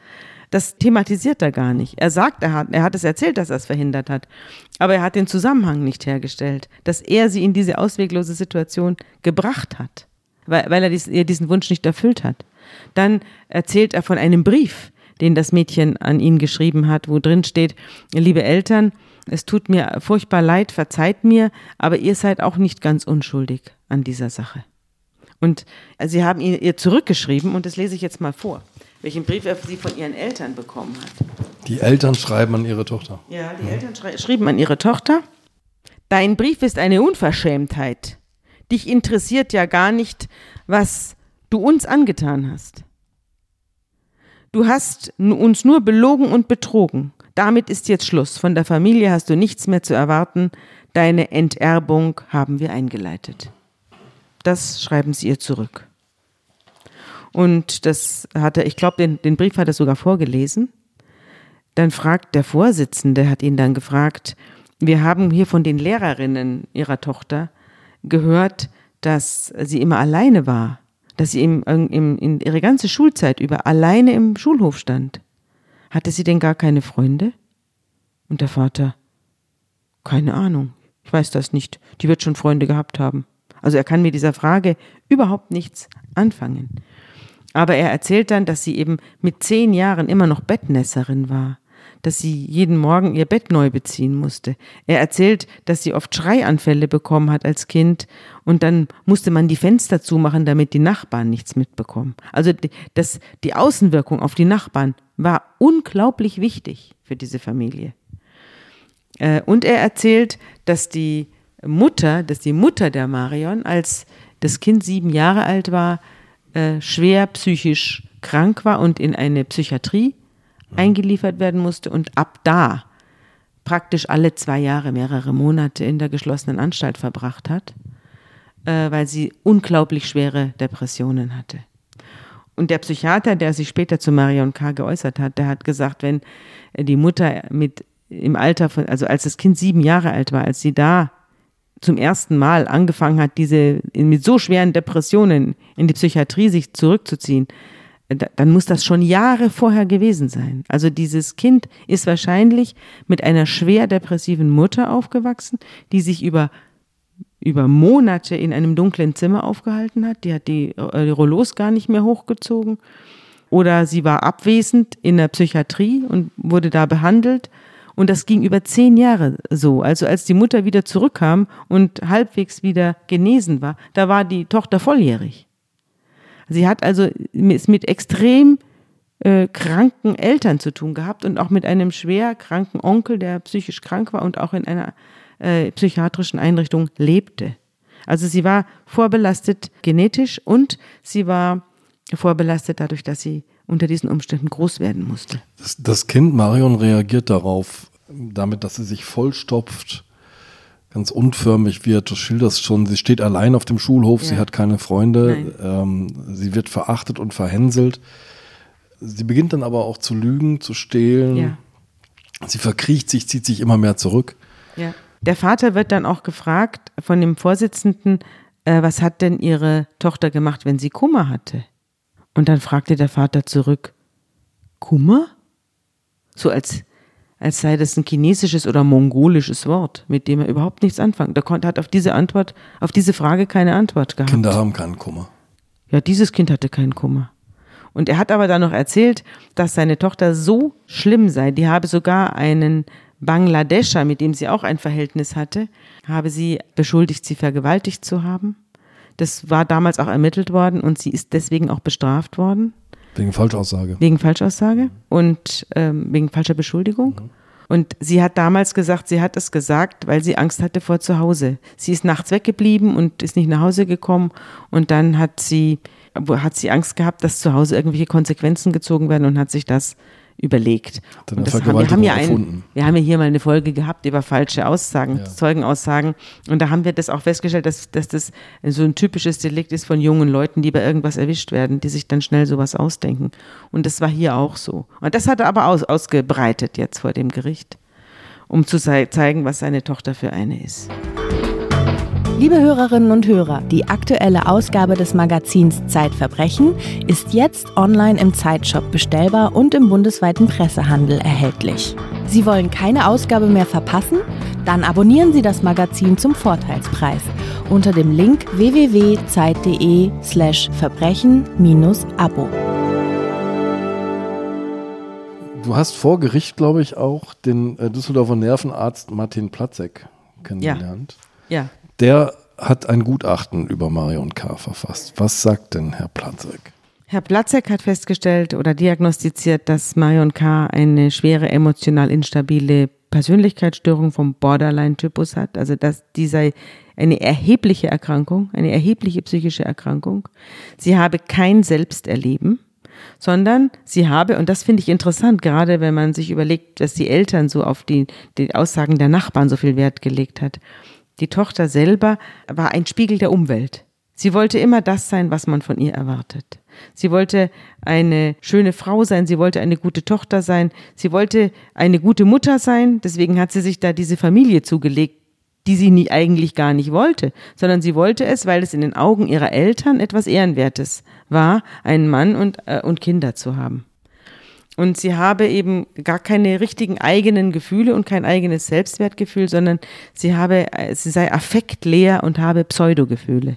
das thematisiert er gar nicht. Er sagt, er hat, er hat es erzählt, dass er es verhindert hat. Aber er hat den Zusammenhang nicht hergestellt, dass er sie in diese ausweglose Situation gebracht hat, weil, weil er dies, ihr diesen Wunsch nicht erfüllt hat. Dann erzählt er von einem Brief, den das Mädchen an ihn geschrieben hat, wo drin steht, liebe Eltern, es tut mir furchtbar leid, verzeiht mir, aber ihr seid auch nicht ganz unschuldig an dieser Sache. Und sie haben ihr zurückgeschrieben und das lese ich jetzt mal vor welchen Brief er sie von ihren Eltern bekommen hat. Die Eltern schreiben an ihre Tochter. Ja, die Eltern schrieben an ihre Tochter. Dein Brief ist eine Unverschämtheit. Dich interessiert ja gar nicht, was du uns angetan hast. Du hast uns nur belogen und betrogen. Damit ist jetzt Schluss. Von der Familie hast du nichts mehr zu erwarten. Deine Enterbung haben wir eingeleitet. Das schreiben sie ihr zurück. Und das hat er, ich glaube, den, den Brief hat er sogar vorgelesen. Dann fragt der Vorsitzende, hat ihn dann gefragt, wir haben hier von den Lehrerinnen ihrer Tochter gehört, dass sie immer alleine war, dass sie im, im, in ihre ganze Schulzeit über alleine im Schulhof stand. Hatte sie denn gar keine Freunde? Und der Vater, keine Ahnung, ich weiß das nicht, die wird schon Freunde gehabt haben. Also er kann mit dieser Frage überhaupt nichts anfangen. Aber er erzählt dann, dass sie eben mit zehn Jahren immer noch Bettnässerin war, dass sie jeden Morgen ihr Bett neu beziehen musste. Er erzählt, dass sie oft Schreianfälle bekommen hat als Kind und dann musste man die Fenster zumachen, damit die Nachbarn nichts mitbekommen. Also das, die Außenwirkung auf die Nachbarn war unglaublich wichtig für diese Familie. Äh, und er erzählt, dass die Mutter, dass die Mutter der Marion, als das Kind sieben Jahre alt war, äh, schwer psychisch krank war und in eine Psychiatrie mhm. eingeliefert werden musste und ab da praktisch alle zwei Jahre mehrere Monate in der geschlossenen Anstalt verbracht hat, äh, weil sie unglaublich schwere Depressionen hatte. Und der Psychiater, der sich später zu Marion K. geäußert hat, der hat gesagt, wenn die Mutter mit im Alter von, also als das Kind sieben Jahre alt war, als sie da zum ersten Mal angefangen hat, diese mit so schweren Depressionen in die Psychiatrie sich zurückzuziehen, dann muss das schon Jahre vorher gewesen sein. Also dieses Kind ist wahrscheinlich mit einer schwer depressiven Mutter aufgewachsen, die sich über über Monate in einem dunklen Zimmer aufgehalten hat. Die hat die, äh, die Rollos gar nicht mehr hochgezogen oder sie war abwesend in der Psychiatrie und wurde da behandelt. Und das ging über zehn Jahre so. Also als die Mutter wieder zurückkam und halbwegs wieder genesen war, da war die Tochter volljährig. Sie hat also es mit extrem äh, kranken Eltern zu tun gehabt und auch mit einem schwer kranken Onkel, der psychisch krank war und auch in einer äh, psychiatrischen Einrichtung lebte. Also sie war vorbelastet genetisch und sie war vorbelastet dadurch, dass sie unter diesen Umständen groß werden musste. Das, das Kind Marion reagiert darauf, damit, dass sie sich vollstopft, ganz unförmig wird. Du schilderst schon, sie steht allein auf dem Schulhof, ja. sie hat keine Freunde, ähm, sie wird verachtet und verhänselt. Sie beginnt dann aber auch zu lügen, zu stehlen. Ja. Sie verkriecht sich, zieht sich immer mehr zurück. Ja. Der Vater wird dann auch gefragt von dem Vorsitzenden, äh, was hat denn ihre Tochter gemacht, wenn sie Kummer hatte? Und dann fragte der Vater zurück, Kummer? So als, als sei das ein chinesisches oder mongolisches Wort, mit dem er überhaupt nichts anfangen. Der konnte, hat auf diese Antwort, auf diese Frage keine Antwort gehabt. Kinder haben keinen Kummer. Ja, dieses Kind hatte keinen Kummer. Und er hat aber dann noch erzählt, dass seine Tochter so schlimm sei, die habe sogar einen Bangladescher, mit dem sie auch ein Verhältnis hatte, habe sie beschuldigt, sie vergewaltigt zu haben. Das war damals auch ermittelt worden und sie ist deswegen auch bestraft worden. Wegen Falschaussage. Wegen Falschaussage und ähm, wegen falscher Beschuldigung. Mhm. Und sie hat damals gesagt, sie hat es gesagt, weil sie Angst hatte vor zu Hause. Sie ist nachts weggeblieben und ist nicht nach Hause gekommen. Und dann hat sie, hat sie Angst gehabt, dass zu Hause irgendwelche Konsequenzen gezogen werden und hat sich das überlegt. Und das haben, wir, haben ja ein, wir haben ja hier mal eine Folge gehabt über falsche Aussagen, ja. Zeugenaussagen. Und da haben wir das auch festgestellt, dass, dass das so ein typisches Delikt ist von jungen Leuten, die bei irgendwas erwischt werden, die sich dann schnell sowas ausdenken. Und das war hier auch so. Und das hat er aber aus, ausgebreitet jetzt vor dem Gericht, um zu zeigen, was seine Tochter für eine ist. Liebe Hörerinnen und Hörer, die aktuelle Ausgabe des Magazins Zeitverbrechen ist jetzt online im Zeitshop bestellbar und im bundesweiten Pressehandel erhältlich. Sie wollen keine Ausgabe mehr verpassen? Dann abonnieren Sie das Magazin zum Vorteilspreis unter dem Link www.zeit.de/slash verbrechen-abo. Du hast vor Gericht, glaube ich, auch den äh, Düsseldorfer Nervenarzt Martin Platzek kennengelernt. Ja. ja. Der hat ein Gutachten über Marion K. verfasst. Was sagt denn Herr Platzek? Herr Platzek hat festgestellt oder diagnostiziert, dass Marion K. eine schwere emotional instabile Persönlichkeitsstörung vom Borderline-Typus hat. Also dass die sei eine erhebliche Erkrankung, eine erhebliche psychische Erkrankung. Sie habe kein Selbsterleben, sondern sie habe, und das finde ich interessant, gerade wenn man sich überlegt, dass die Eltern so auf die, die Aussagen der Nachbarn so viel Wert gelegt hat. Die Tochter selber war ein Spiegel der Umwelt. Sie wollte immer das sein, was man von ihr erwartet. Sie wollte eine schöne Frau sein, sie wollte eine gute Tochter sein, sie wollte eine gute Mutter sein, deswegen hat sie sich da diese Familie zugelegt, die sie nie eigentlich gar nicht wollte, sondern sie wollte es, weil es in den Augen ihrer Eltern etwas Ehrenwertes war, einen Mann und, äh, und Kinder zu haben. Und sie habe eben gar keine richtigen eigenen Gefühle und kein eigenes Selbstwertgefühl, sondern sie habe, sie sei affektleer und habe Pseudogefühle.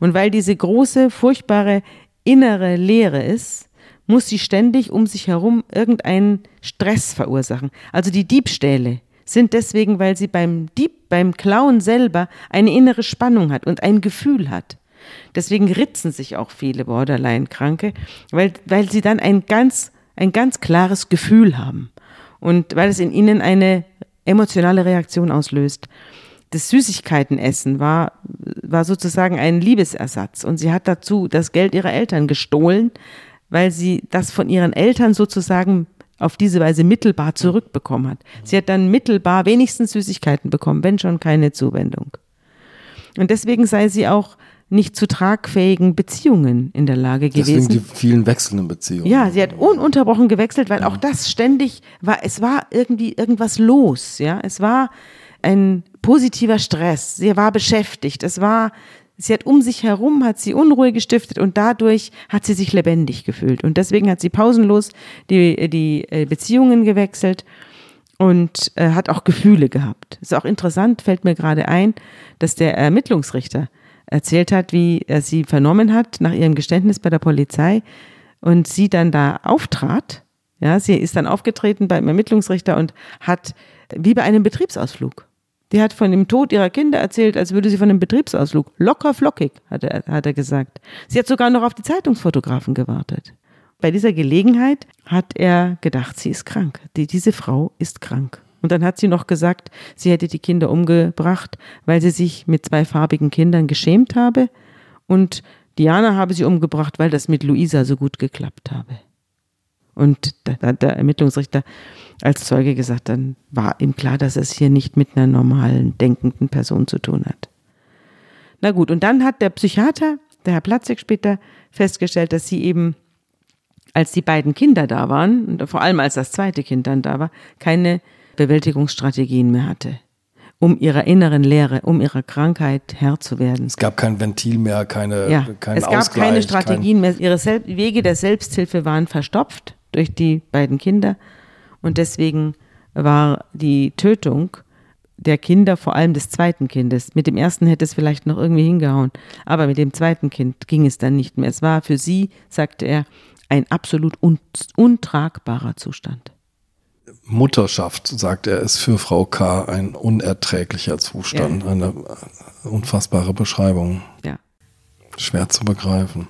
Und weil diese große, furchtbare innere Leere ist, muss sie ständig um sich herum irgendeinen Stress verursachen. Also die Diebstähle sind deswegen, weil sie beim Dieb, beim Klauen selber eine innere Spannung hat und ein Gefühl hat. Deswegen ritzen sich auch viele Borderline-Kranke, weil, weil sie dann ein ganz ein ganz klares Gefühl haben und weil es in ihnen eine emotionale Reaktion auslöst. Das Süßigkeitenessen war, war sozusagen ein Liebesersatz und sie hat dazu das Geld ihrer Eltern gestohlen, weil sie das von ihren Eltern sozusagen auf diese Weise mittelbar zurückbekommen hat. Sie hat dann mittelbar wenigstens Süßigkeiten bekommen, wenn schon keine Zuwendung. Und deswegen sei sie auch nicht zu tragfähigen Beziehungen in der Lage gewesen. Deswegen die vielen wechselnden Beziehungen. Ja, sie hat ununterbrochen gewechselt, weil ja. auch das ständig war, es war irgendwie irgendwas los, ja. Es war ein positiver Stress. Sie war beschäftigt. Es war, sie hat um sich herum, hat sie Unruhe gestiftet und dadurch hat sie sich lebendig gefühlt. Und deswegen hat sie pausenlos die, die äh, Beziehungen gewechselt und äh, hat auch Gefühle gehabt. Ist auch interessant, fällt mir gerade ein, dass der Ermittlungsrichter erzählt hat, wie er sie vernommen hat nach ihrem Geständnis bei der Polizei und sie dann da auftrat. Ja, sie ist dann aufgetreten beim Ermittlungsrichter und hat wie bei einem Betriebsausflug. Die hat von dem Tod ihrer Kinder erzählt, als würde sie von einem Betriebsausflug. Locker flockig, hat er, hat er gesagt. Sie hat sogar noch auf die Zeitungsfotografen gewartet. Bei dieser Gelegenheit hat er gedacht, sie ist krank. Die, diese Frau ist krank. Und dann hat sie noch gesagt, sie hätte die Kinder umgebracht, weil sie sich mit zwei farbigen Kindern geschämt habe. Und Diana habe sie umgebracht, weil das mit Luisa so gut geklappt habe. Und da hat der Ermittlungsrichter als Zeuge gesagt, dann war ihm klar, dass es hier nicht mit einer normalen, denkenden Person zu tun hat. Na gut, und dann hat der Psychiater, der Herr Platzek später, festgestellt, dass sie eben, als die beiden Kinder da waren, und vor allem als das zweite Kind dann da war, keine Bewältigungsstrategien mehr hatte um ihrer inneren Leere, um ihrer Krankheit Herr zu werden. Es gab kein Ventil mehr, keine, ja, kein Es gab Ausgleich, keine Strategien mehr. Ihre Sel Wege der Selbsthilfe waren verstopft durch die beiden Kinder. Und deswegen war die Tötung der Kinder, vor allem des zweiten Kindes. Mit dem ersten hätte es vielleicht noch irgendwie hingehauen, aber mit dem zweiten Kind ging es dann nicht mehr. Es war für sie, sagte er, ein absolut un untragbarer Zustand. Mutterschaft, sagt er, ist für Frau K. ein unerträglicher Zustand. Ja. Eine unfassbare Beschreibung. Ja. Schwer zu begreifen.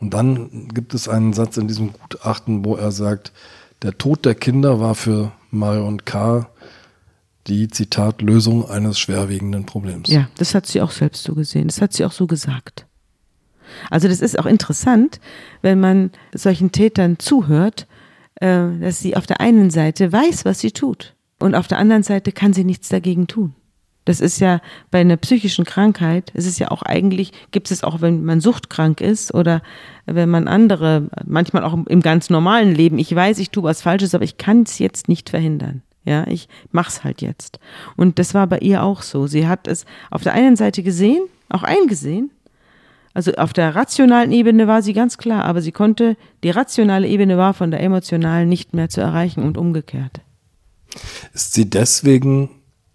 Und dann gibt es einen Satz in diesem Gutachten, wo er sagt, der Tod der Kinder war für Marion K. die, Zitat, Lösung eines schwerwiegenden Problems. Ja, das hat sie auch selbst so gesehen. Das hat sie auch so gesagt. Also das ist auch interessant, wenn man solchen Tätern zuhört, dass sie auf der einen Seite weiß, was sie tut und auf der anderen Seite kann sie nichts dagegen tun. Das ist ja bei einer psychischen Krankheit, es ist ja auch eigentlich, gibt es auch, wenn man suchtkrank ist oder wenn man andere, manchmal auch im ganz normalen Leben, ich weiß, ich tue was Falsches, aber ich kann es jetzt nicht verhindern. Ja, ich mach's halt jetzt. Und das war bei ihr auch so. Sie hat es auf der einen Seite gesehen, auch eingesehen, also auf der rationalen Ebene war sie ganz klar, aber sie konnte, die rationale Ebene war von der emotionalen nicht mehr zu erreichen und umgekehrt. Ist sie deswegen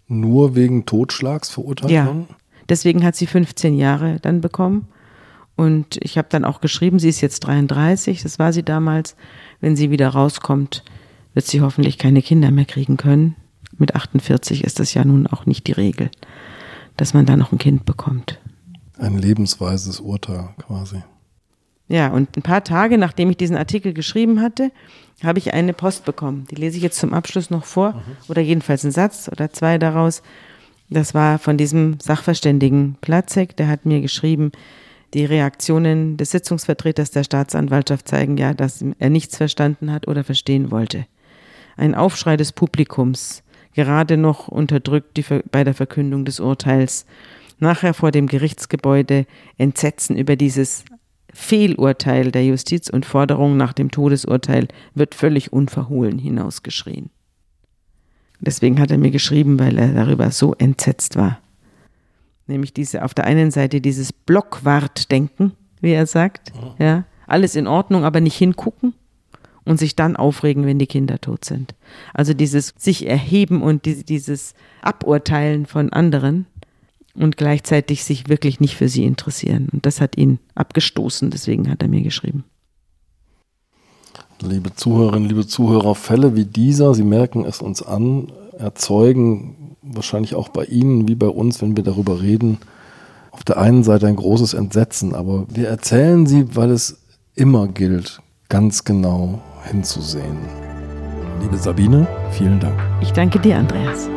nur wegen Totschlags verurteilt ja, worden? Deswegen hat sie 15 Jahre dann bekommen. Und ich habe dann auch geschrieben, sie ist jetzt 33, das war sie damals. Wenn sie wieder rauskommt, wird sie hoffentlich keine Kinder mehr kriegen können. Mit 48 ist das ja nun auch nicht die Regel, dass man da noch ein Kind bekommt. Ein lebensweises Urteil quasi. Ja, und ein paar Tage nachdem ich diesen Artikel geschrieben hatte, habe ich eine Post bekommen. Die lese ich jetzt zum Abschluss noch vor, mhm. oder jedenfalls einen Satz oder zwei daraus. Das war von diesem Sachverständigen Platzek, der hat mir geschrieben, die Reaktionen des Sitzungsvertreters der Staatsanwaltschaft zeigen ja, dass er nichts verstanden hat oder verstehen wollte. Ein Aufschrei des Publikums, gerade noch unterdrückt die, bei der Verkündung des Urteils nachher vor dem Gerichtsgebäude Entsetzen über dieses Fehlurteil der Justiz und Forderung nach dem Todesurteil wird völlig unverhohlen hinausgeschrien. Deswegen hat er mir geschrieben, weil er darüber so entsetzt war. Nämlich diese auf der einen Seite dieses Blockwartdenken, wie er sagt, ja, alles in Ordnung, aber nicht hingucken und sich dann aufregen, wenn die Kinder tot sind. Also dieses sich erheben und dieses Aburteilen von anderen und gleichzeitig sich wirklich nicht für sie interessieren. Und das hat ihn abgestoßen, deswegen hat er mir geschrieben. Liebe Zuhörerinnen, liebe Zuhörer, Fälle wie dieser, Sie merken es uns an, erzeugen wahrscheinlich auch bei Ihnen wie bei uns, wenn wir darüber reden, auf der einen Seite ein großes Entsetzen, aber wir erzählen sie, weil es immer gilt, ganz genau hinzusehen. Liebe Sabine, vielen Dank. Ich danke dir, Andreas.